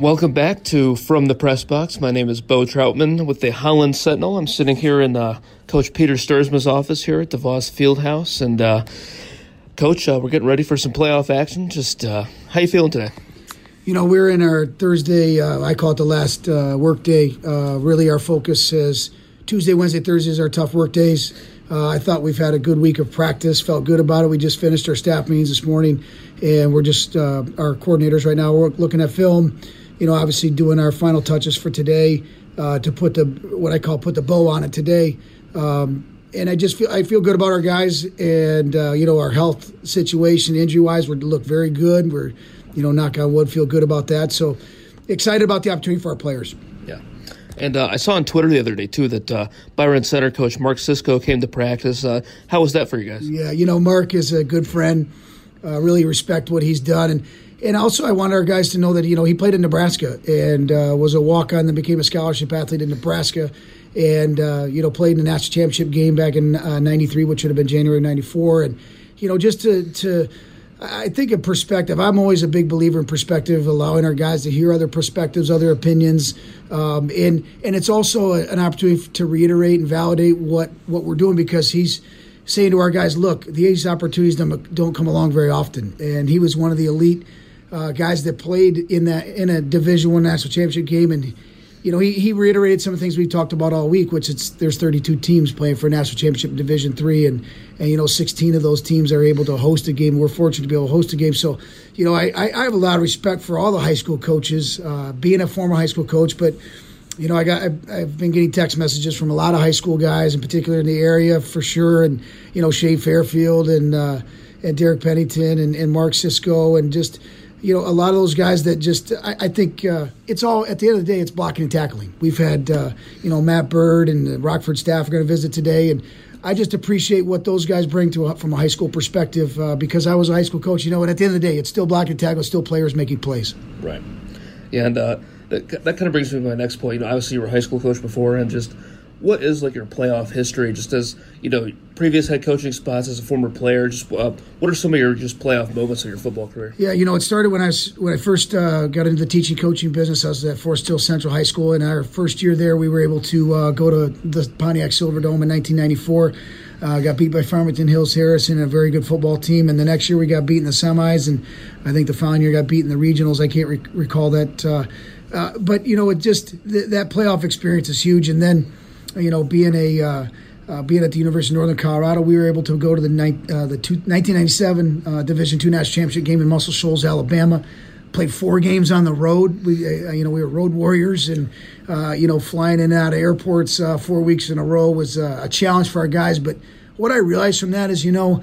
Welcome back to From the Press Box. My name is Bo Troutman with the Holland Sentinel. I'm sitting here in uh, Coach Peter Stuursma's office here at DeVos Fieldhouse. And, uh, Coach, uh, we're getting ready for some playoff action. Just uh, how you feeling today? You know, we're in our Thursday, uh, I call it the last uh, work day. really, our focus is Tuesday, Wednesday, Thursdays are tough work days. I thought we've had a good week of practice, felt good about it. We just finished our staff meetings this morning, and we're just, our coordinators right now, we're looking at film you know, obviously doing our final touches for today uh, to put the what I call put the bow on it today. Um, and I just feel I feel good about our guys and uh, you know our health situation injury wise we look very good. We're you know knock on wood feel good about that. So excited about the opportunity for our players. Yeah. And uh, I saw on Twitter the other day too that uh, Byron center coach Mark Cisco came to practice. Uh, how was that for you guys? Yeah, you know Mark is a good friend. Uh, really respect what he's done, and and also, I want our guys to know that you know he played in Nebraska and uh, was a walk on, then became a scholarship athlete in Nebraska, and uh, you know played in the national championship game back in '93, uh, which should have been January '94, and you know just to to. I think in perspective, I'm always a big believer in perspective, allowing our guys to hear other perspectives, other opinions, um, and and it's also an opportunity to reiterate and validate what what we're doing because he's saying to our guys, look, these opportunities don't come along very often, and he was one of the elite uh, guys that played in that in a Division One national championship game, and you know he, he reiterated some of the things we talked about all week, which it's there's 32 teams playing for a national championship in Division Three, and and you know 16 of those teams are able to host a game. We're fortunate to be able to host a game, so you know I, I have a lot of respect for all the high school coaches, uh, being a former high school coach, but you know, I got I've, I've, been getting text messages from a lot of high school guys, in particular in the area for sure, and you know, Shea Fairfield and uh, and Derek Pennington and, and Mark Cisco, and just you know, a lot of those guys that just, I, I think uh, it's all, at the end of the day, it's blocking and tackling. We've had, uh, you know, Matt Bird and the Rockford staff are going to visit today. And I just appreciate what those guys bring to a, from a high school perspective uh, because I was a high school coach, you know, and at the end of the day, it's still blocking and tackling, still players making plays. Right. Yeah. And uh, that, that kind of brings me to my next point. You know, obviously you were a high school coach before and just – what is like your playoff history just as you know previous head coaching spots as a former player just uh, what are some of your just playoff moments of your football career yeah you know it started when i was when i first uh, got into the teaching coaching business i was at forest hill central high school and our first year there we were able to uh, go to the pontiac silverdome in 1994 uh, got beat by Farmington Hills Harrison, a very good football team. And the next year we got beat in the semis, and I think the following year got beat in the regionals. I can't re- recall that, uh, uh, but you know, it just th- that playoff experience is huge. And then you know, being a uh, uh, being at the University of Northern Colorado, we were able to go to the ni- uh, the two, 1997 uh, Division Two National Championship game in Muscle Shoals, Alabama. Played four games on the road. We, uh, you know, we were road warriors, and uh, you know, flying in and out of airports four weeks in a row was a challenge for our guys. But what I realized from that is, you know,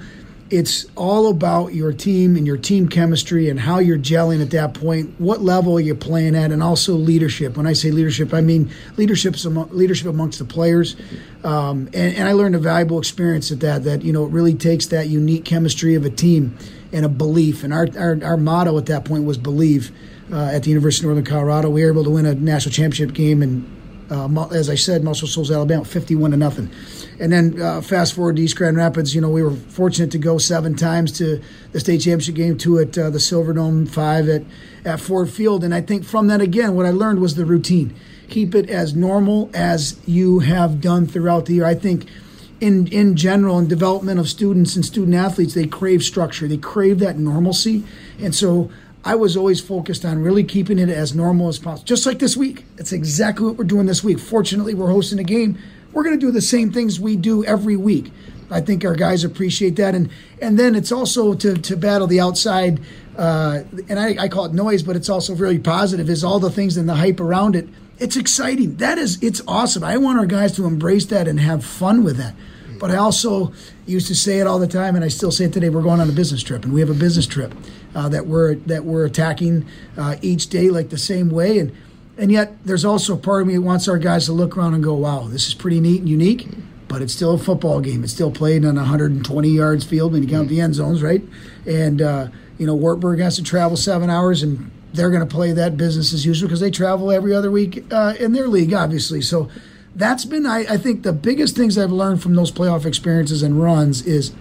it's all about your team and your team chemistry and how you're gelling at that point. What level are you playing at, and also leadership. When I say leadership, I mean leadership leadership amongst the players. Um, and, and I learned a valuable experience at that. That you know it really takes that unique chemistry of a team and a belief. And our our, our motto at that point was believe. Uh, at the University of Northern Colorado, we were able to win a national championship game and uh, as I said, Muscle Shoals, Alabama, 51 to nothing. And then uh, fast forward to East Grand Rapids, you know, we were fortunate to go seven times to the state championship game, two at uh, the Silverdome, five at, at Ford Field. And I think from that, again, what I learned was the routine. Keep it as normal as you have done throughout the year. I think in, in general, in development of students and student athletes, they crave structure, they crave that normalcy. And so I was always focused on really keeping it as normal as possible. Just like this week. It's exactly what we're doing this week. Fortunately, we're hosting a game. We're going to do the same things we do every week. I think our guys appreciate that, and and then it's also to to battle the outside, uh, and I, I call it noise, but it's also very positive. Is all the things and the hype around it. It's exciting. That is, it's awesome. I want our guys to embrace that and have fun with that. But I also used to say it all the time, and I still say it today. We're going on a business trip, and we have a business trip uh, that we're that we're attacking uh, each day like the same way. And and yet, there's also a part of me that wants our guys to look around and go, "Wow, this is pretty neat and unique." But it's still a football game. It's still played on a 120 yards field when you count the end zones, right? And uh, you know, Wartburg has to travel seven hours, and they're going to play that business as usual because they travel every other week uh, in their league, obviously. So that's been, I, I think, the biggest things I've learned from those playoff experiences and runs is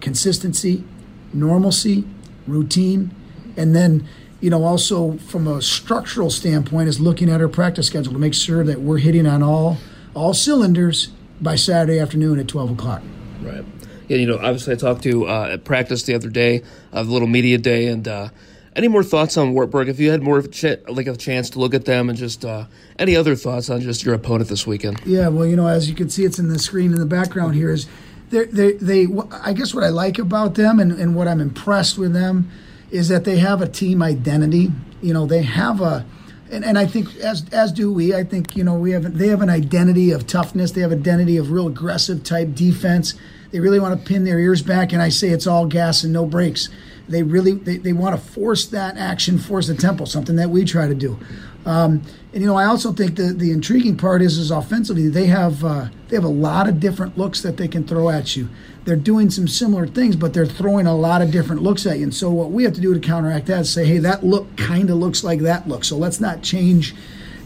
consistency, normalcy, routine, and then you know, also from a structural standpoint, is looking at our practice schedule to make sure that we're hitting on all all cylinders by Saturday afternoon at 12 o'clock. Right. Yeah, you know, obviously I talked to uh, at practice the other day, uh, the little media day, and uh, any more thoughts on Wartburg? If you had more ch- like a chance to look at them, and just uh, any other thoughts on just your opponent this weekend? Yeah, well, you know, as you can see, it's in the screen in the background here. Is they they they? I guess what I like about them and, and what I'm impressed with them is that they have a team identity. You know, they have a and, and I think as as do we. I think you know we have they have an identity of toughness. They have identity of real aggressive type defense. They really want to pin their ears back, and I say it's all gas and no brakes. They really they, they want to force that action, force the tempo, something that we try to do. Um, and you know, I also think the the intriguing part is is offensively they have uh, they have a lot of different looks that they can throw at you. They're doing some similar things, but they're throwing a lot of different looks at you. And so what we have to do to counteract that is say, hey, that look kind of looks like that look. So let's not change,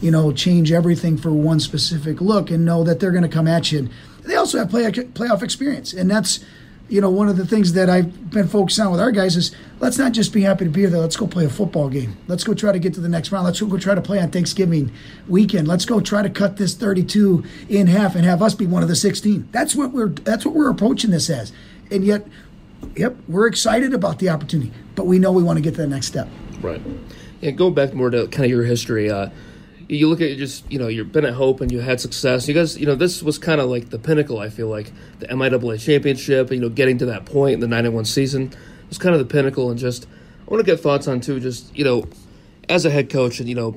you know, change everything for one specific look, and know that they're going to come at you. And they also have play, playoff experience, and that's you know, one of the things that I've been focused on with our guys is let's not just be happy to be there. Let's go play a football game. Let's go try to get to the next round. Let's go try to play on Thanksgiving weekend. Let's go try to cut this 32 in half and have us be one of the 16. That's what we're that's what we're approaching this as. And yet, yep, we're excited about the opportunity, but we know we want to get to the next step. Right. And going back more to kind of your history. Uh, you look at just you know you've been at Hope and you had success. You guys, you know, this was kind of like the pinnacle. I feel like the MIAA championship. You know, getting to that point in the '91 season was kind of the pinnacle. And just I want to get thoughts on too. Just you know, as a head coach and you know,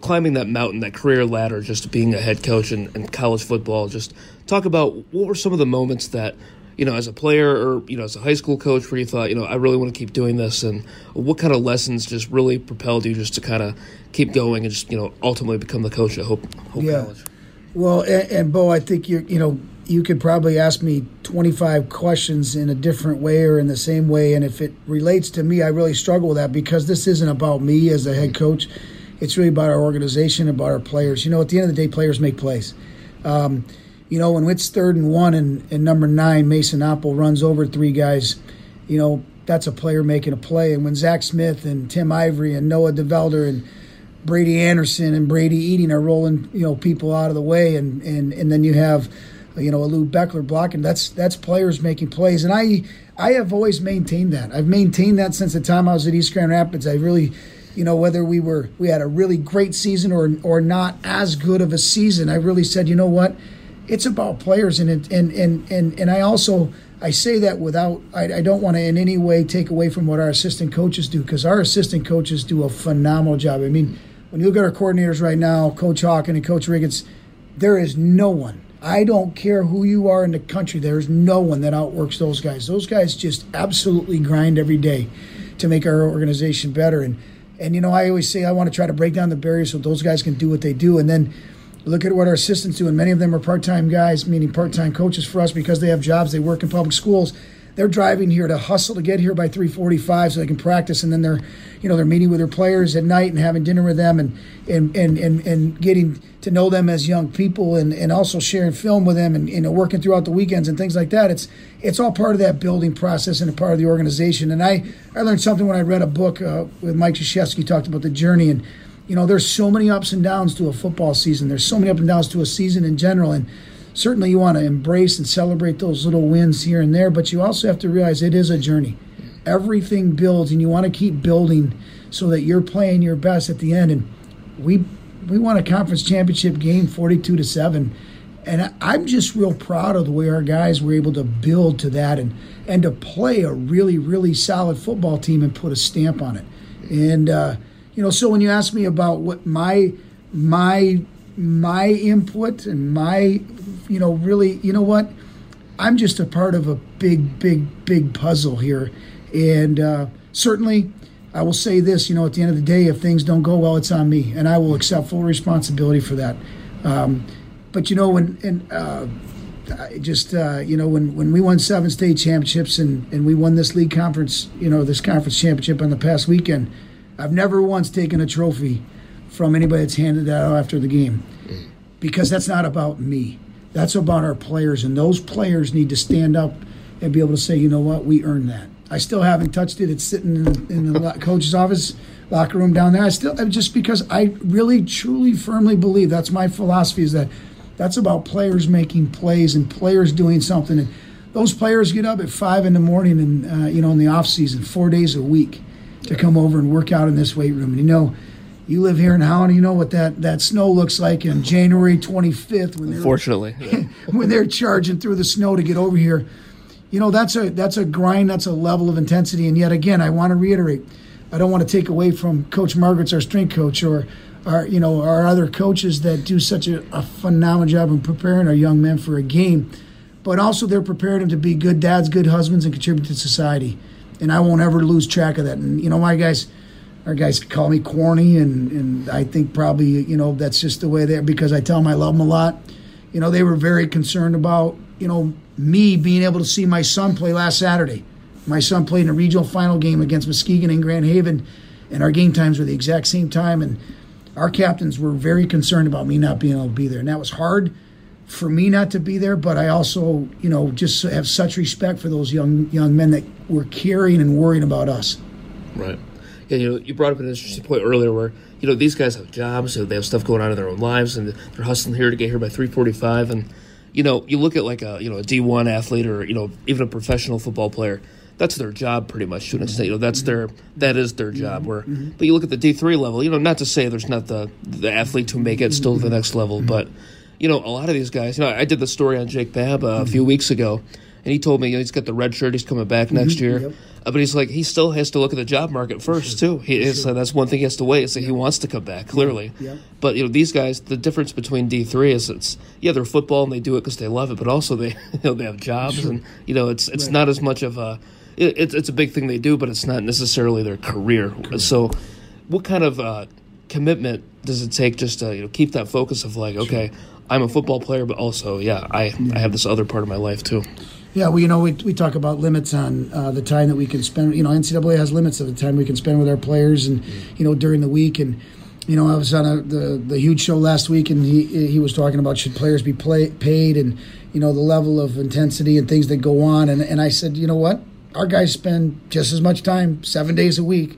climbing that mountain, that career ladder, just being a head coach in, in college football. Just talk about what were some of the moments that you know, as a player or, you know, as a high school coach where you thought, you know, I really want to keep doing this? And what kind of lessons just really propelled you just to kind of keep going and just, you know, ultimately become the coach at Hope, Hope yeah. College? Well, and, and Bo, I think you're, you know, you could probably ask me 25 questions in a different way or in the same way. And if it relates to me, I really struggle with that because this isn't about me as a head coach. It's really about our organization, about our players. You know, at the end of the day, players make plays. Um, you know, when it's third and one and, and number nine, Mason Apple runs over three guys, you know, that's a player making a play. And when Zach Smith and Tim Ivory and Noah DeVelder and Brady Anderson and Brady Eating are rolling, you know, people out of the way, and and, and then you have, you know, a Lou Beckler blocking. That's that's players making plays, and I I have always maintained that. I've maintained that since the time I was at East Grand Rapids. I really, you know, whether we were we had a really great season or or not as good of a season, I really said, you know what it's about players, and it, and and and and I also I say that without I, I don't want to in any way take away from what our assistant coaches do because our assistant coaches do a phenomenal job. I mean, when you look at our coordinators right now, Coach Hawken and Coach Riggins, there is no one. I don't care who you are in the country. There is no one that outworks those guys. Those guys just absolutely grind every day to make our organization better. And and you know, I always say I want to try to break down the barriers so those guys can do what they do. And then Look at what our assistants do, and many of them are part time guys, meaning part time coaches for us because they have jobs, they work in public schools. They're driving here to hustle to get here by 3:45 so they can practice, and then they're, you know, they're meeting with their players at night and having dinner with them, and and and and, and getting to know them as young people, and, and also sharing film with them, and you know, working throughout the weekends and things like that. It's it's all part of that building process and a part of the organization. And I I learned something when I read a book uh, with Mike Krzyzewski talked about the journey and you know, there's so many ups and downs to a football season. There's so many ups and downs to a season in general. And certainly you want to embrace and celebrate those little wins here and there, but you also have to realize it is a journey. Everything builds, and you want to keep building so that you're playing your best at the end. And we we won a conference championship game 42 to 7 and I'm just real proud of the way our guys were able to build to that and and to play a really really solid football team and put a stamp on it. And uh, you know, so when you ask me about what my my my input and my you know really you know what? I'm just a part of a big big big puzzle here. And uh, certainly i will say this you know at the end of the day if things don't go well it's on me and i will accept full responsibility for that. Um, but you know when and uh, just uh, you know when, when we won seven state championships and, and we won this league conference you know this conference championship on the past weekend I've never once taken a trophy from anybody that's handed that out after the game because that's not about me. That's about our players, and those players need to stand up and be able to say, you know what, we earned that. I still haven't touched it. It's sitting in, in the coach's office, locker room down there. I still just because I really, truly, firmly believe that's my philosophy is that that's about players making plays and players doing something. And those players get up at five in the morning and uh, you know in the off season, four days a week, to come over and work out in this weight room. And you know, you live here in Holland, you know what that, that snow looks like in January 25th when they're when they're charging through the snow to get over here. You know, that's a that's a grind, that's a level of intensity. And yet again, I want to reiterate, I don't want to take away from Coach Margaret's our strength coach or our you know our other coaches that do such a, a phenomenal job in preparing our young men for a game, but also they're preparing them to be good dads, good husbands, and contribute to society. And I won't ever lose track of that. And you know, my guys, our guys call me corny, and and I think probably you know that's just the way they because I tell them I love them a lot. You know, they were very concerned about you know me being able to see my son play last Saturday. My son played in a regional final game against Muskegon and Grand Haven, and our game times were the exact same time. And our captains were very concerned about me not being able to be there, and that was hard for me not to be there. But I also, you know, just have such respect for those young young men that were caring and worrying about us. Right. Yeah, you know, you brought up an interesting point earlier where you know these guys have jobs, so they have stuff going on in their own lives, and they're hustling here to get here by three forty-five. And you know, you look at like a you know a D one athlete or you know even a professional football player that's their job pretty much to an extent. You know, that's their that is their job. Where, mm-hmm. Mm-hmm. but you look at the D three level. You know, not to say there's not the the athletes who make it still to the next level, but you know, a lot of these guys. You know, I did the story on Jake Babb uh, a few weeks ago, and he told me you know, he's got the red shirt. He's coming back next year. Yep. Uh, but he's like he still has to look at the job market first too. He is uh, that's one thing he has to wait. Is that he wants to come back clearly. Yep. But you know these guys, the difference between D three is it's yeah they're football and they do it because they love it, but also they you know they have jobs and you know it's it's Right. not as much of a it, it's it's a big thing they do, but it's not necessarily their career. So, what kind of uh, commitment does it take just to you know keep that focus of like okay, I'm a football player, but also yeah I I have this other part of my life too. Yeah, well, you know, we, we talk about limits on uh, the time that we can spend. You know, NCAA has limits of the time we can spend with our players, and you know, during the week. And you know, I was on a, the the huge show last week, and he he was talking about should players be play, paid, and you know, the level of intensity and things that go on. And and I said, you know what, our guys spend just as much time, seven days a week,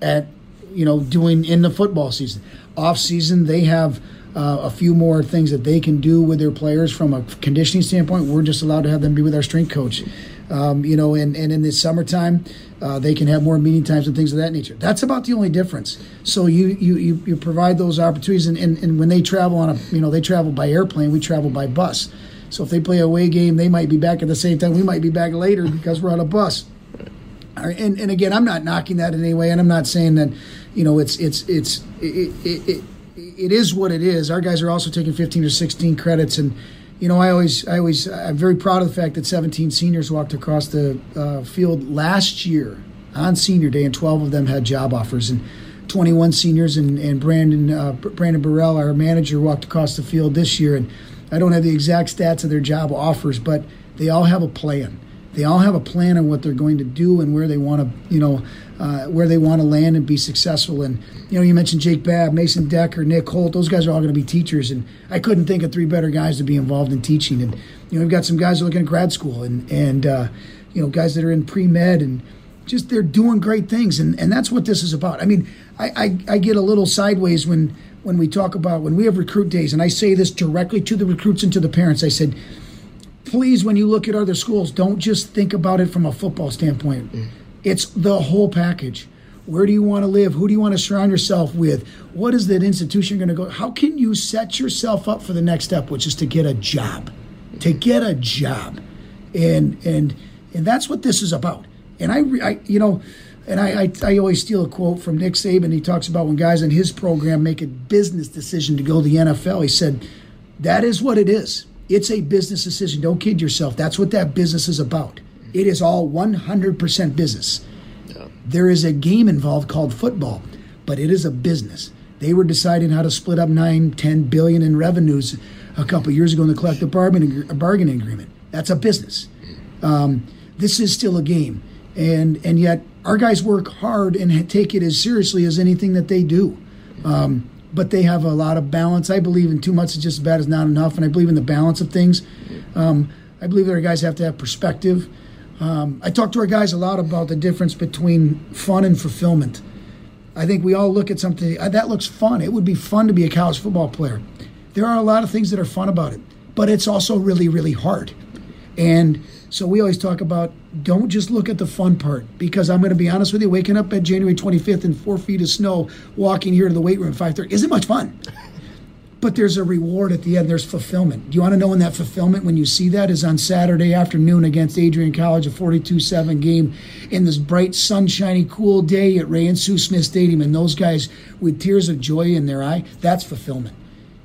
at you know doing in the football season. Off season, they have uh, a few more things that they can do with their players from a conditioning standpoint. We're just allowed to have them be with our strength coach. Um, you know, and, and in the summertime, uh, they can have more meeting times and things of that nature. That's about the only difference. So you you, you, you provide those opportunities, and, and, and when they travel on a, you know, they travel by airplane, we travel by bus. So if they play a away game, they might be back at the same time. We might be back later because we're on a bus. And, and again, I'm not knocking that in any way, and I'm not saying that, you know, it's it's it's it, it, it, it is what it is. Our guys are also taking 15 or 16 credits, and you know, I always I always I'm very proud of the fact that 17 seniors walked across the uh, field last year on Senior Day, and 12 of them had job offers, and 21 seniors and and Brandon uh, Brandon Burrell, our manager, walked across the field this year, and I don't have the exact stats of their job offers, but they all have a plan they all have a plan on what they're going to do and where they want to, you know, uh, where they want to land and be successful. And you know, you mentioned Jake Babb, Mason Decker, Nick Holt; those guys are all going to be teachers. And I couldn't think of three better guys to be involved in teaching. And you know, we've got some guys looking at grad school, and and uh, you know, guys that are in pre med, and just they're doing great things. And and that's what this is about. I mean, I, I I get a little sideways when when we talk about when we have recruit days, and I say this directly to the recruits and to the parents. I said please, when you look at other schools, don't just think about it from a football standpoint. Mm. It's the whole package. Where do you want to live? Who do you want to surround yourself with? What is that institution going to go? How can you set yourself up for the next step, which is to get a job, to get a job, and and and that's what this is about. And I, I you know, and I, I I always steal a quote from Nick Saban. He talks about when guys in his program make a business decision to go to the NFL. He said, "That is what it is." It's a business decision. Don't kid yourself. That's what that business is about. It is all 100% business. There is a game involved called football, but it is a business. They were deciding how to split up 9, 10 billion in revenues a couple years ago in the collective bargaining, bargaining agreement. That's a business. Um, this is still a game. And, and yet, our guys work hard and take it as seriously as anything that they do. Um, but they have a lot of balance. I believe in too much is just as bad as not enough, and I believe in the balance of things. Um, I believe that our guys have to have perspective. Um, I talk to our guys a lot about the difference between fun and fulfillment. I think we all look at something uh, that looks fun. It would be fun to be a college football player. There are a lot of things that are fun about it, but it's also really, really hard. And so we always talk about don't just look at the fun part because I'm going to be honest with you, waking up at January 25th in four feet of snow, walking here to the weight room at 5:30 isn't much fun. But there's a reward at the end. There's fulfillment. Do you want to know when that fulfillment, when you see that, is on Saturday afternoon against Adrian College, a 42-7 game in this bright, sunshiny, cool day at Ray and Sue Smith Stadium, and those guys with tears of joy in their eye. That's fulfillment.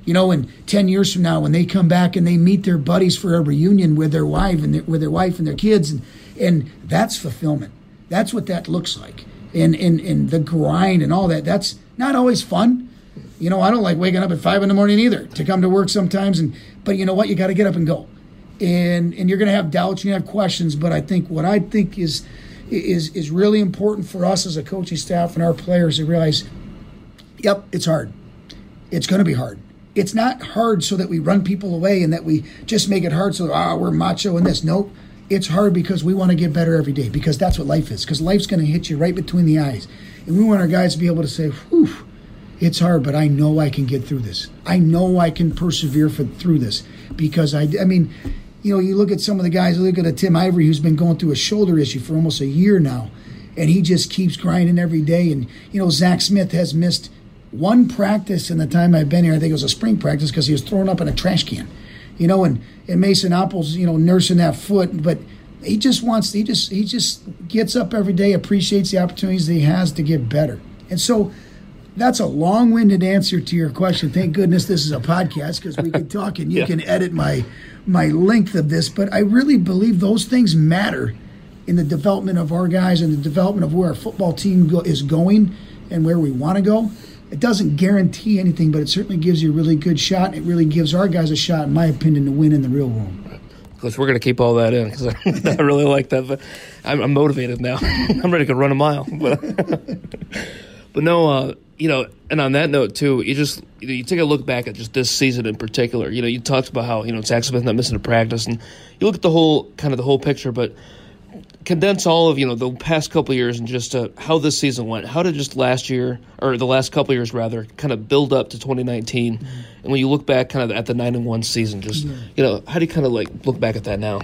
You know, in 10 years from now, when they come back and they meet their buddies for a reunion with their wife and their, with their wife and their kids, and, and that's fulfillment. That's what that looks like. And, and, and the grind and all that, that's not always fun you know, I don't like waking up at five in the morning either to come to work sometimes. And but you know what? You got to get up and go, and and you're going to have doubts, you have questions. But I think what I think is is is really important for us as a coaching staff and our players to realize, yep, it's hard. It's going to be hard. It's not hard so that we run people away and that we just make it hard so ah we're macho and this. Nope. It's hard because we want to get better every day because that's what life is. Because life's going to hit you right between the eyes, and we want our guys to be able to say, "Whew." it's hard, but I know I can get through this. I know I can persevere for, through this because I, I mean, you know, you look at some of the guys, look at a Tim Ivory who's been going through a shoulder issue for almost a year now, and he just keeps grinding every day. And, you know, Zach Smith has missed one practice in the time I've been here. I think it was a spring practice because he was thrown up in a trash can, you know, and, and Mason Apples, you know, nursing that foot. But he just wants, he just, he just gets up every day, appreciates the opportunities that he has to get better. And so, that's a long-winded answer to your question. Thank goodness this is a podcast because we can talk and you yeah. can edit my my length of this. But I really believe those things matter in the development of our guys and the development of where our football team go, is going and where we want to go. It doesn't guarantee anything, but it certainly gives you a really good shot. And it really gives our guys a shot, in my opinion, to win in the real world. Because we're going to keep all that in because I, really like that. But I'm, I'm motivated now. I'm ready to run a mile. But, but no, uh, you know, and on that note too, you just you, know, you take a look back at just this season in particular. You know, you talked about how you know Zach Smith not missing a practice, and you look at the whole kind of the whole picture, but condense all of you know the past couple years and just uh, how this season went. How did just last year or the last couple years rather kind of build up to 2019, mm-hmm. and when you look back kind of at the nine and one season, just yeah. you know how do you kind of like look back at that now?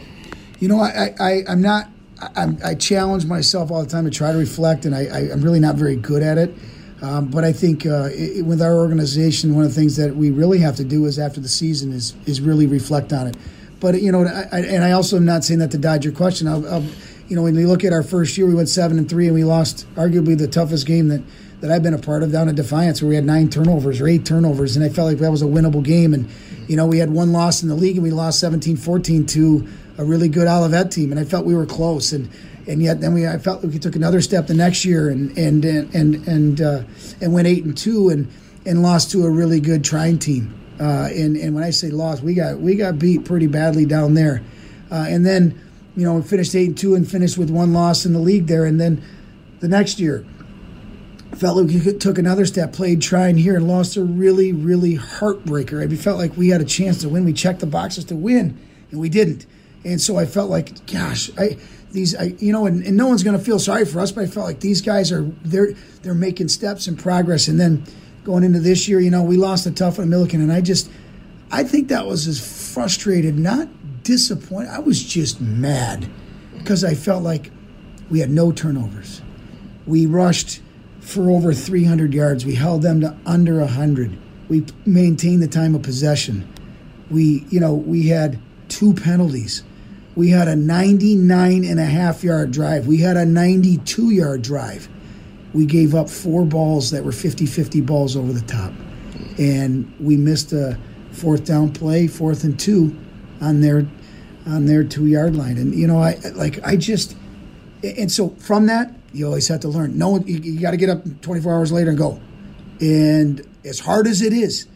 You know, I, I I'm not. I, I challenge myself all the time to try to reflect, and I, I, I'm really not very good at it. Um, but I think uh, it, with our organization, one of the things that we really have to do is after the season is is really reflect on it. But you know, I, and I also am not saying that to dodge your question. I'll, I'll, you know, when you look at our first year, we went seven and three, and we lost arguably the toughest game that that I've been a part of down at Defiance, where we had nine turnovers or eight turnovers, and I felt like that was a winnable game. And you know, we had one loss in the league, and we lost 17-14 to a really good Olivet team, and I felt we were close. And and yet then we I felt like we took another step the next year and and and and and, uh, and went eight and two and and lost to a really good Trine team. Uh, and and when I say lost, we got we got beat pretty badly down there. Uh, and then you know we finished eight and two and finished with one loss in the league there. And then the next year, felt like we took another step, played Trine here and lost a really really heartbreaker. I felt like we had a chance to win. We checked the boxes to win, and we didn't. And so I felt like, gosh, I these, I, you know, and, and no one's going to feel sorry for us, but I felt like these guys are they're they're making steps and progress. And then going into this year, you know, we lost a tough one Millikin, and I just, I think that was as frustrated, not disappointed. I was just mad because I felt like we had no turnovers. We rushed for over 300 yards. We held them to under 100. We maintained the time of possession. We, you know, we had two penalties. We had a 99 and a half yard drive. We had a 92 yard drive. We gave up four balls that were 50 50 balls over the top. And we missed a fourth down play, fourth and two on their on their two yard line. And you know, I like I just and so from that, you always have to learn. No, you, you got to get up 24 hours later and go. And as hard as it is,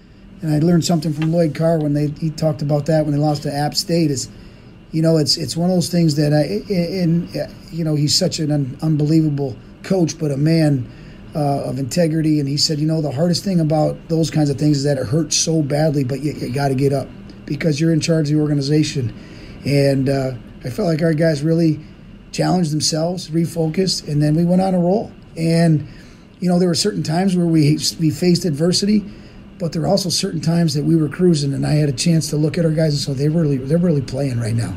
and I learned something from Lloyd Carr when they he talked about that when they lost to App State is you know, it's it's one of those things that I, and you know, he's such an un- unbelievable coach, but a man uh, of integrity. And he said, you know, the hardest thing about those kinds of things is that it hurts so badly, but you, you got to get up because you're in charge of the organization. And uh, I felt like our guys really challenged themselves, refocused, and then we went on a roll. And you know, there were certain times where we we faced adversity, but there were also certain times that we were cruising, and I had a chance to look at our guys and so they really they're really playing right now,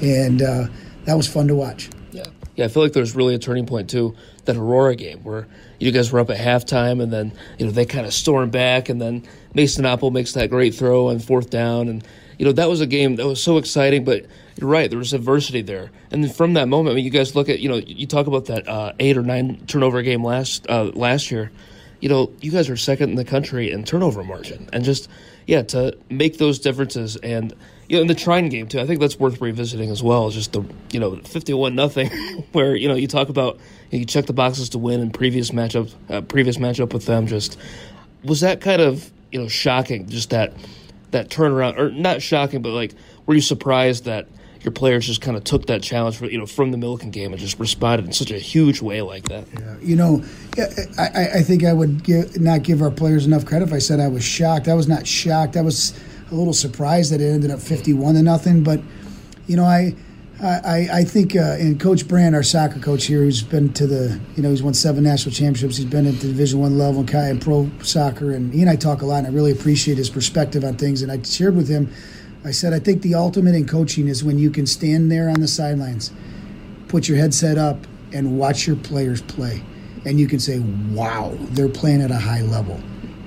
and uh, that was fun to watch. Yeah. I feel like there's really a turning point too. That Aurora game where you guys were up at halftime, and then you know they kind of storm back, and then Mason Apple makes that great throw on fourth down, and you know that was a game that was so exciting. But you're right, there was adversity there, and then from that moment, I mean, you guys look at you know you talk about that uh, eight or nine turnover game last uh, last year. You know, you guys are second in the country in turnover margin, and just yeah, to make those differences and you know, in the Trine game too, I think that's worth revisiting as well. Just the you know fifty-one nothing, where you know you talk about you check the boxes to win in previous matchup, uh, previous matchup with them. Just was that kind of you know shocking? Just that that turnaround, or not shocking, but like were you surprised that your players just kind of took that challenge for, you know from the Millikin game and just responded in such a huge way like that? Yeah, you know, I, I think I would give, not give our players enough credit if I said I was shocked. I was not shocked. I was a little surprised that it ended up fifty-one to nothing, but you know I. I, I think, uh, and Coach Brand, our soccer coach here, who's been to the, you know, he's won seven national championships. He's been at the Division One level and pro soccer, and he and I talk a lot. And I really appreciate his perspective on things. And I shared with him, I said, I think the ultimate in coaching is when you can stand there on the sidelines, put your headset up, and watch your players play, and you can say, "Wow, they're playing at a high level."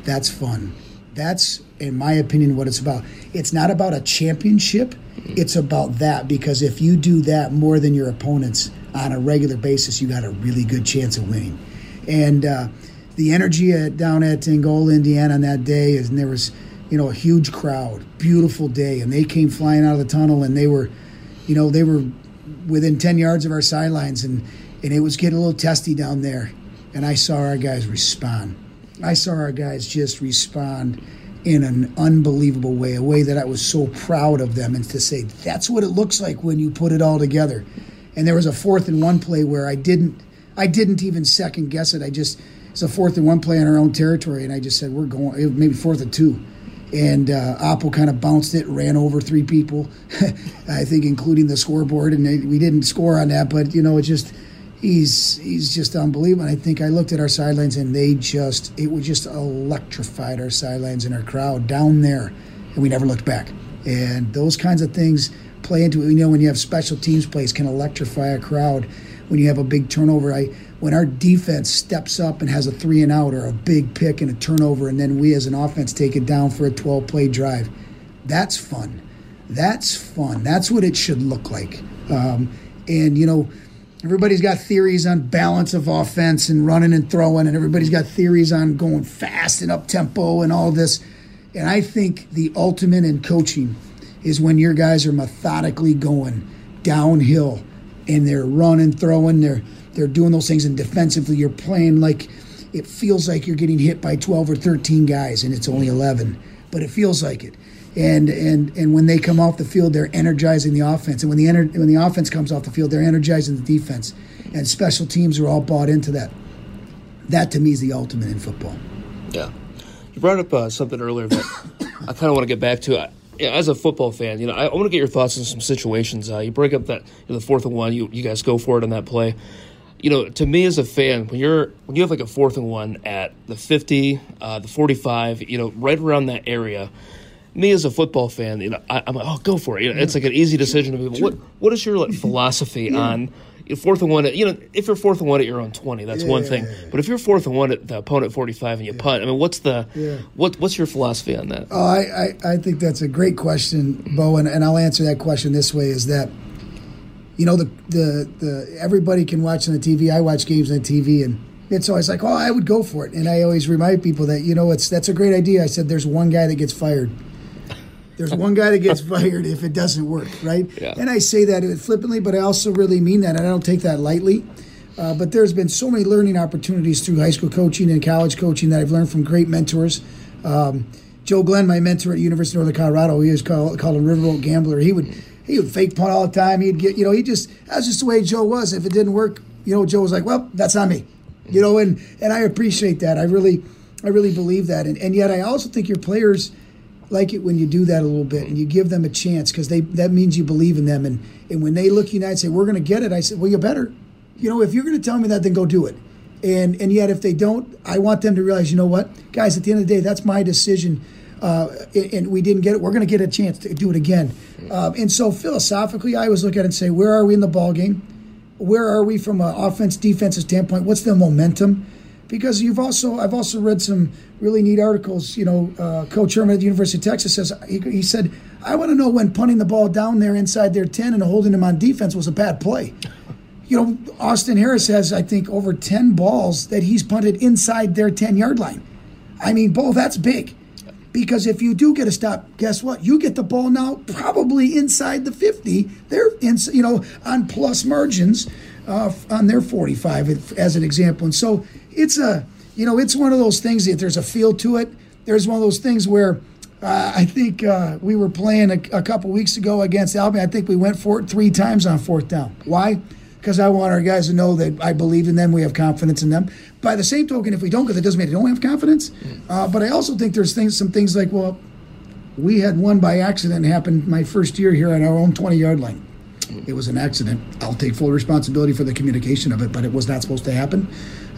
That's fun. That's, in my opinion, what it's about. It's not about a championship it's about that because if you do that more than your opponents on a regular basis, you got a really good chance of winning. And uh, the energy at, down at Angola, Indiana on that day, is, and there was, you know, a huge crowd, beautiful day, and they came flying out of the tunnel, and they were, you know, they were within 10 yards of our sidelines, and, and it was getting a little testy down there. And I saw our guys respond. I saw our guys just respond in an unbelievable way, a way that I was so proud of them, and to say that's what it looks like when you put it all together. And there was a fourth and one play where I didn't, I didn't even second guess it. I just it's a fourth and one play on our own territory, and I just said we're going maybe fourth and two, and uh, kind of bounced it, ran over three people, I think including the scoreboard, and they, we didn't score on that, but you know it just he's he's just unbelievable. And I think I looked at our sidelines and they just it was just electrified our sidelines and our crowd down there, and we never looked back. And those kinds of things play into it. You know, when you have special teams plays, can electrify a crowd. When you have a big turnover, I when our defense steps up and has a three and out or a big pick and a turnover, and then we as an offense take it down for a 12 play drive, that's fun. That's fun. That's what it should look like. Um, and you know Everybody's got theories on balance of offense and running and throwing, and everybody's got theories on going fast and up tempo and all this. And I think the ultimate in coaching is when your guys are methodically going downhill and they're running, throwing, they're they're doing those things, and defensively you're playing like it feels like you're getting hit by 12 or 13 guys and it's only 11, but it feels like it and and and when they come off the field, they're energizing the offense. And when the ener- when the offense comes off the field, they're energizing the defense. And special teams are all bought into that. That to me is the ultimate in football. Yeah, you brought up uh, something earlier that I kind of want to get back to. I, as a football fan, you know, I, I want to get your thoughts on some situations. Uh, you break up that you know, the fourth and one, you you guys go for it on that play. You know, to me as a fan, when you're when you have like a fourth and one at the fifty, uh, the forty-five, you know, right around that area me as a football fan, you know, I, am like, oh, go for it. You know, it's like an easy decision to be. What What is your like, philosophy yeah. on fourth and one? At, you know, if you're fourth and one at your own twenty, that's yeah, one thing. But if you're fourth and one at the opponent forty five and you punt, I mean, what's the what What's your philosophy on that? Oh, I, I, I think that's a great question, Bo, and, and I'll answer that question this way: is that you know the the the everybody can watch on the TV. I watch games on the TV and it's always like, oh, I would go for it. And I always remind people that, you know, it's that's a great idea. I said, there's one guy that gets fired. There's one guy that gets fired if it doesn't work, right? Yeah. And I say that flippantly, but I also really mean that. And I don't take that lightly. Uh, but there's been so many learning opportunities through high school coaching and college coaching that I've learned from great mentors. Um, Joe Glenn, my mentor at University of Northern Colorado, he was called, called a riverboat gambler. He would he would fake punt all the time. He'd get, you know, he just that's just the way Joe was. If it didn't work, you know, Joe was like, well, that's on me, you know, and and I appreciate that. I really, I really believe that, and and yet I also think your players like it when you do that a little bit and you give them a chance because they that means you believe in them. And, and when they look you and say, we're going to get it, I said, well, you better. You know, if you're going to tell me that, then go do it. And and yet if they don't, I want them to realize, you know what, guys, at the end of the day, that's my decision. Uh, and we didn't get it. We're going to get a chance to do it again. Um, and so philosophically, I always look at it and say, where are we in the ball game? Where are we from an offense defensive standpoint? What's the momentum? Because you've also I've also read some really neat articles. You know, uh, Coach Herman at the University of Texas says he, he said, I want to know when punting the ball down there inside their ten and holding them on defense was a bad play you know, Austin Harris has, I think, over 10 balls that he's punted inside their 10 yard line. I mean, Bo, that's big. Because if you do get a stop, guess what? You get the ball now probably inside the 50. They're, in, you know, on plus margins uh, on their 45 as an example. And so it's a, you know, it's one of those things that there's a feel to it. There's one of those things where uh, I think uh, we were playing a, a couple weeks ago against Albion. I think we went for it three times on fourth down. Why? Because I want our guys to know that I believe in them. We have confidence in them. By the same token, if we don't, because it doesn't mean they don't have confidence. Mm. Uh, but I also think there's things, some things like, well, we had one by accident happen my first year here on our own 20 yard line. Mm. It was an accident. I'll take full responsibility for the communication of it, but it was not supposed to happen.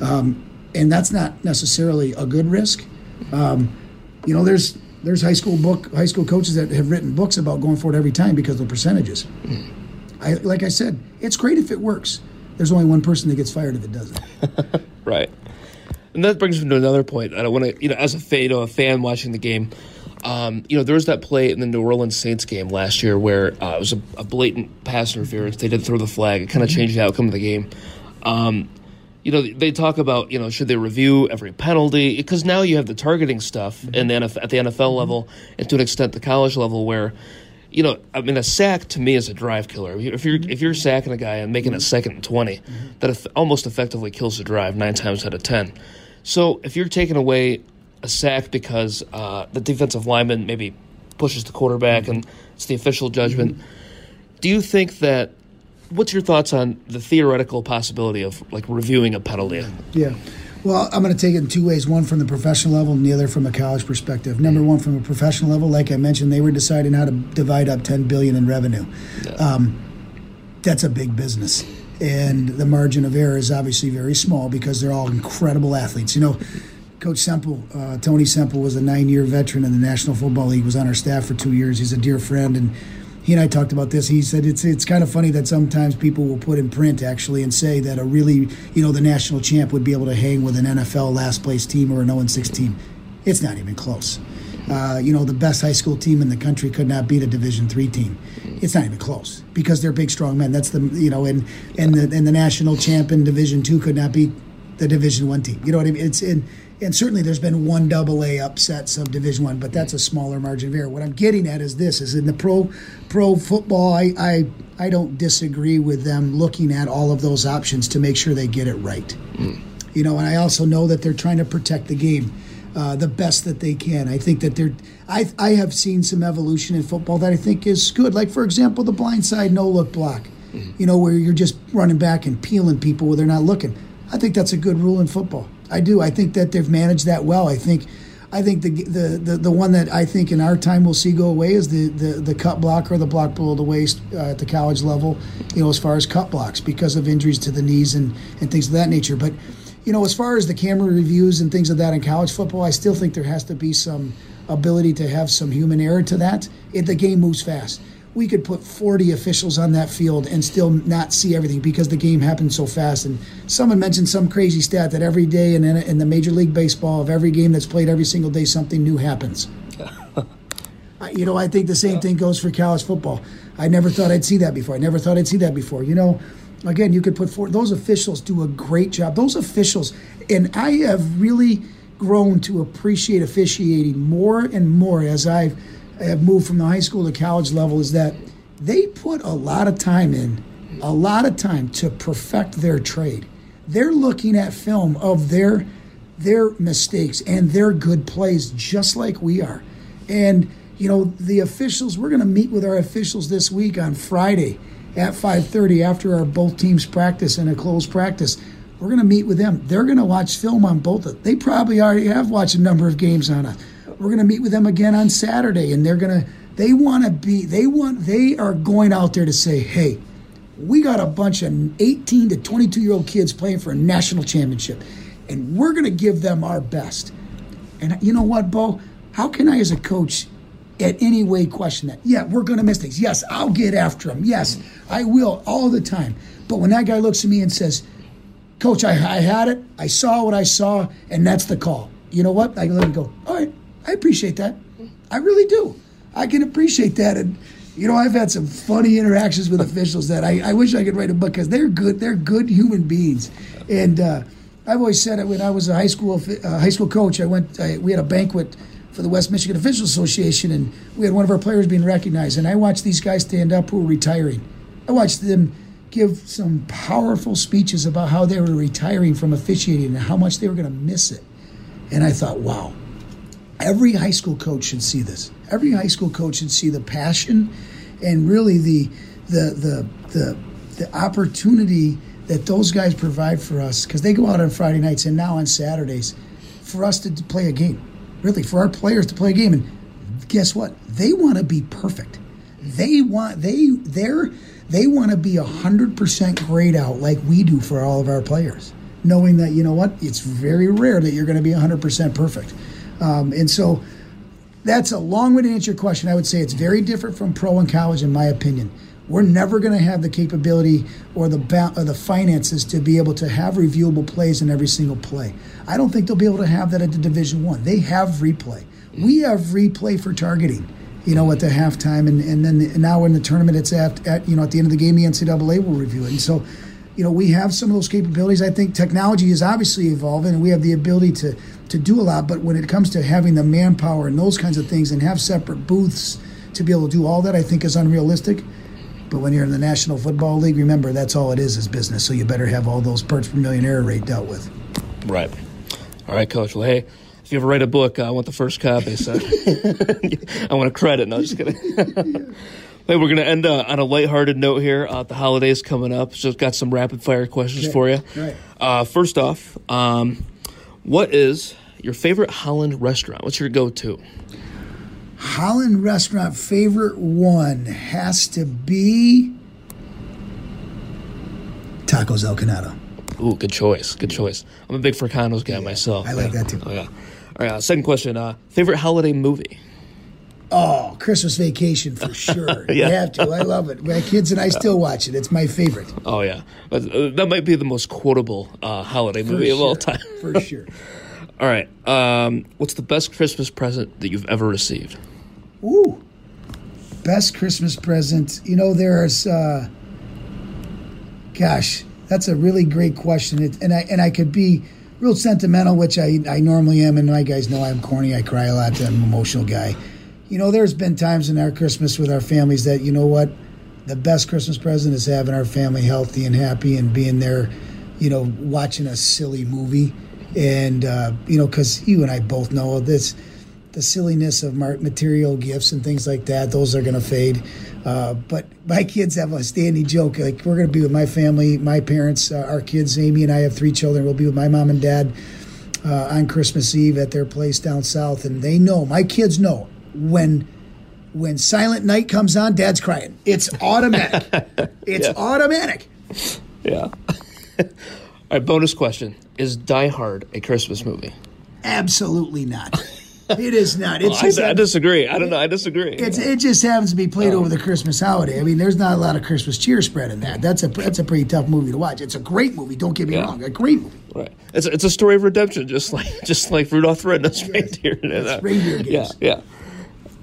Um, and that's not necessarily a good risk. Um, you know, there's there's high school book high school coaches that have written books about going for it every time because of the percentages. Mm. I, like I said, it's great if it works. There's only one person that gets fired if it doesn't. right. And that brings me to another point. I want to, you know, as a fan, you know, a fan watching the game, um, you know, there was that play in the New Orleans Saints game last year where uh, it was a, a, blatant pass interference. They didn't throw the flag. It kind of changed the outcome of the game. Um, you know, they talk about, you know, should they review every penalty? Because now you have the targeting stuff mm-hmm. in the NFL, at the NFL level and to an extent the college level where – you know, I mean, a sack to me is a drive killer. If you're if you're sacking a guy and making it second and 20 mm-hmm. that almost effectively kills the drive nine times out of ten. So if you're taking away a sack because uh, the defensive lineman maybe pushes the quarterback and it's the official judgment, mm-hmm. do you think that? What's your thoughts on the theoretical possibility of like reviewing a penalty? Yeah. Well, I'm going to take it in two ways one from the professional level and the other from a college perspective. Number one, from a professional level, like I mentioned, they were deciding how to divide up 10 billion in revenue. Yeah. Um, that's a big business. And the margin of error is obviously very small because they're all incredible athletes. You know, Coach Semple, uh, Tony Semple, was a nine year veteran in the National Football League, was on our staff for two years. He's a dear friend. And he and I talked about this. He said it's it's kind of funny that sometimes people will put in print actually and say that a really you know the national champ would be able to hang with an NFL last place team or an 0 6 team. It's not even close. Uh, you know the best high school team in the country could not beat a Division three team. It's not even close because they're big, strong men. That's the you know and and the and the national champ in Division two could not beat the Division one team. You know what I mean? It's in and certainly there's been one double A upsets of Division One, but that's a smaller margin of error. What I'm getting at is this: is in the pro pro football, I, I I don't disagree with them looking at all of those options to make sure they get it right. Mm. You know, and I also know that they're trying to protect the game. Uh, the best that they can. I think that they're. I I have seen some evolution in football that I think is good. Like for example, the blind side no look block. Mm. You know, where you're just running back and peeling people where they're not looking. I think that's a good rule in football. I do. I think that they've managed that well. I think. I think the, the, the, the one that I think in our time we'll see go away is the, the, the cut block or the block below the waist uh, at the college level, you know, as far as cut blocks because of injuries to the knees and, and things of that nature. But, you know, as far as the camera reviews and things of that in college football, I still think there has to be some ability to have some human error to that. It, the game moves fast we could put 40 officials on that field and still not see everything because the game happens so fast. And someone mentioned some crazy stat that every day in, in the Major League Baseball of every game that's played every single day, something new happens. you know, I think the same thing goes for college football. I never thought I'd see that before. I never thought I'd see that before. You know, again, you could put four. Those officials do a great job. Those officials, and I have really grown to appreciate officiating more and more as I've have moved from the high school to college level is that they put a lot of time in, a lot of time to perfect their trade. They're looking at film of their their mistakes and their good plays just like we are. And you know, the officials, we're going to meet with our officials this week on Friday at 5:30 after our both teams practice in a closed practice. We're going to meet with them. They're going to watch film on both of. They probably already have watched a number of games on us we're going to meet with them again on Saturday, and they're going to. They want to be. They want. They are going out there to say, "Hey, we got a bunch of 18 to 22 year old kids playing for a national championship, and we're going to give them our best. And you know what, Bo? How can I, as a coach, at any way question that? Yeah, we're going to miss things. Yes, I'll get after them. Yes, I will all the time. But when that guy looks at me and says, Coach, I, I had it, I saw what I saw, and that's the call. You know what? I let him go, all right, I appreciate that. I really do. I can appreciate that. And, you know, I've had some funny interactions with officials that I, I wish I could write a book because they're good. They're good human beings. And uh, I've always said it when I was a high school uh, high school coach. I went. I, we had a banquet for the West Michigan Officials Association, and we had one of our players being recognized. And I watched these guys stand up who were retiring. I watched them give some powerful speeches about how they were retiring from officiating and how much they were going to miss it. And I thought, wow, every high school coach should see this. Every high school coach should see the passion and really the the the the, the opportunity that those guys provide for us because they go out on Friday nights and now on Saturdays for us to play a game. Really, for our players to play a game. And guess what? They want to be perfect. They want they they're they want to be hundred percent grade out like we do for all of our players, knowing that you know what it's very rare that you're going to be hundred percent perfect. Um, and so that's a long way to answer your question. I would say it's very different from pro and college, in my opinion. We're never going to have the capability or the ba- or the finances to be able to have reviewable plays in every single play. I don't think they'll be able to have that at the Division One. They have replay. We have replay for targeting. You know, at the halftime, and, and then now in the tournament, it's at, at you know at the end of the game, the NCAA will review it. And so, you know, we have some of those capabilities. I think technology is obviously evolving, and we have the ability to to do a lot. But when it comes to having the manpower and those kinds of things, and have separate booths to be able to do all that, I think is unrealistic. But when you're in the National Football League, remember that's all it is is business. So you better have all those perks per million error rate dealt with. Right. All right, Coach. Well, hey, if you ever write a book, I want the first copy. So I want a credit. No, I'm just kidding. hey, we're going to end uh, on a lighthearted note here. Uh, the holidays coming up. So I've got some rapid fire questions Okay. for you. Right. Uh, first off, um, what is your favorite Holland restaurant? What's your go-to? Holland restaurant favorite one has to be Tacos El Cuñado. Ooh, good choice. Good choice. I'm a big Fricano's guy myself. I like Yeah. that too. Oh, yeah. All right. Uh, second question. Uh, favorite holiday movie? Oh, Christmas Vacation for sure. Yeah. You have to. I love it. My kids and I still watch it. It's my favorite. Oh yeah, uh, that might be the most quotable uh, holiday movie of all time. for sure. All right. Um, what's the best Christmas present that you've ever received? Ooh. Best Christmas present. You know, there's uh gosh, that's a really great question. It, and I and I could be real sentimental, which I, I normally am, and my guys know I'm corny, I cry a lot, I'm an emotional guy. You know, there's been times in our Christmas with our families that, you know what, the best Christmas present is having our family healthy and happy and being there, you know, watching a silly movie. And, uh, you know, because you and I both know this, the silliness of material gifts and things like that, those are going to fade. Uh, but my kids have a standing joke. Like, we're going to be with my family, my parents, uh, our kids. Amy and I have three children. We'll be with my mom and dad uh, on Christmas Eve at their place down south. And they know, my kids know, when when Silent Night comes on, Dad's crying. It's automatic. It's Yeah. automatic. Yeah. All right. Bonus question: Is Die Hard a Christmas movie? Absolutely not. It is not. It's I, just I disagree. I don't know. I disagree. It's, it just happens to be played over the Christmas holiday. I mean, there's not a lot of Christmas cheer spread in that. That's a that's a pretty tough movie to watch. It's a great movie. Don't get me Yeah. wrong, a great movie. right. It's it's a story of redemption, just like just like Rudolph the Red-Nosed Reindeer. It's reindeer Yeah. games. Yeah.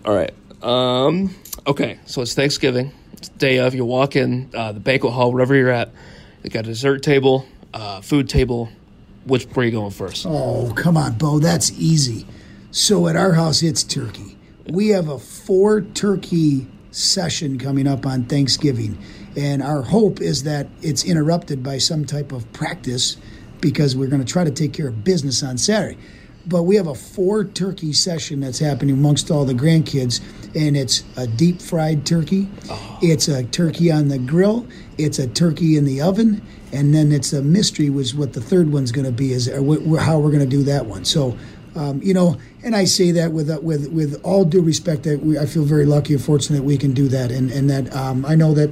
All right. Um. Okay. So it's Thanksgiving. It's day of. You walk in uh, the banquet hall, wherever you're at. They got a dessert table, uh, food table. Which where are you going first? Oh, come on, Bo. That's easy. So at our house, it's turkey. We have a four turkey session coming up on Thanksgiving. And our hope is that it's interrupted by some type of practice because we're going to try to take care of business on Saturday. But we have a four turkey session that's happening amongst all the grandkids, and it's a deep fried turkey, it's a turkey on the grill, it's a turkey in the oven, and then it's a mystery, which what the third one's going to be is or wh- wh- how we're going to do that one. So, um, you know, and I say that with uh, with with all due respect that we, I feel very lucky and fortunate that we can do that, and and that um, I know that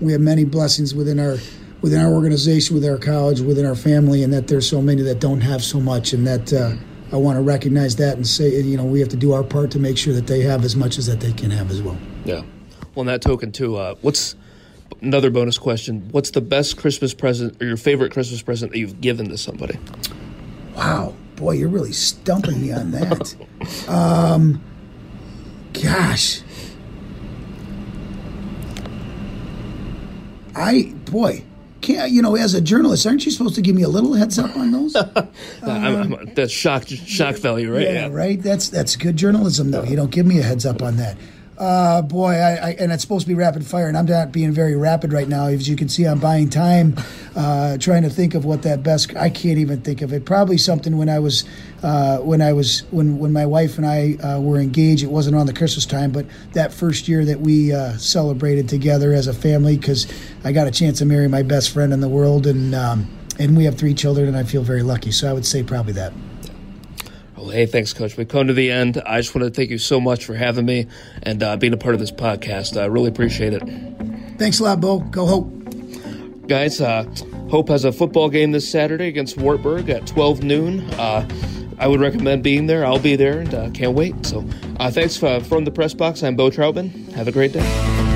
we have many blessings within our within our organization, within our college, within our family, and that there's so many that don't have so much, and that uh, I want to recognize that and say, you know, we have to do our part to make sure that they have as much as that they can have as well. Yeah. Well, on that token, too, uh, what's another bonus question? What's the best Christmas present or your favorite Christmas present that you've given to somebody? Wow, boy, you're really stumping me on that. um, gosh, I boy, can't you know? As a journalist, aren't you supposed to give me a little heads up on those? I'm, I'm, that's shock shock value, right? yeah, right. That's that's good journalism, though. You don't give me a heads up on that. Uh, boy, I, I, and it's supposed to be rapid fire, and I'm not being very rapid right now. As you can see, I'm buying time, uh, trying to think of what that best. I can't even think of it. Probably something when I was, uh, when I was, when when my wife and I uh, were engaged. It wasn't on the Christmas time, but that first year that we uh, celebrated together as a family, because I got a chance to marry my best friend in the world, and um, and we have three children, and I feel very lucky. So I would say probably that. Well, hey, thanks, Coach. We've come to the end. I just want to thank you so much for having me and uh, being a part of this podcast. I really appreciate it. Thanks a lot, Bo. Go Hope. Guys, uh, Hope has a football game this Saturday against Wartburg at 12 noon. Uh, I would recommend being there. I'll be there and uh, can't wait. So uh, thanks uh, from the press box. I'm Bo Troutman. Have a great day.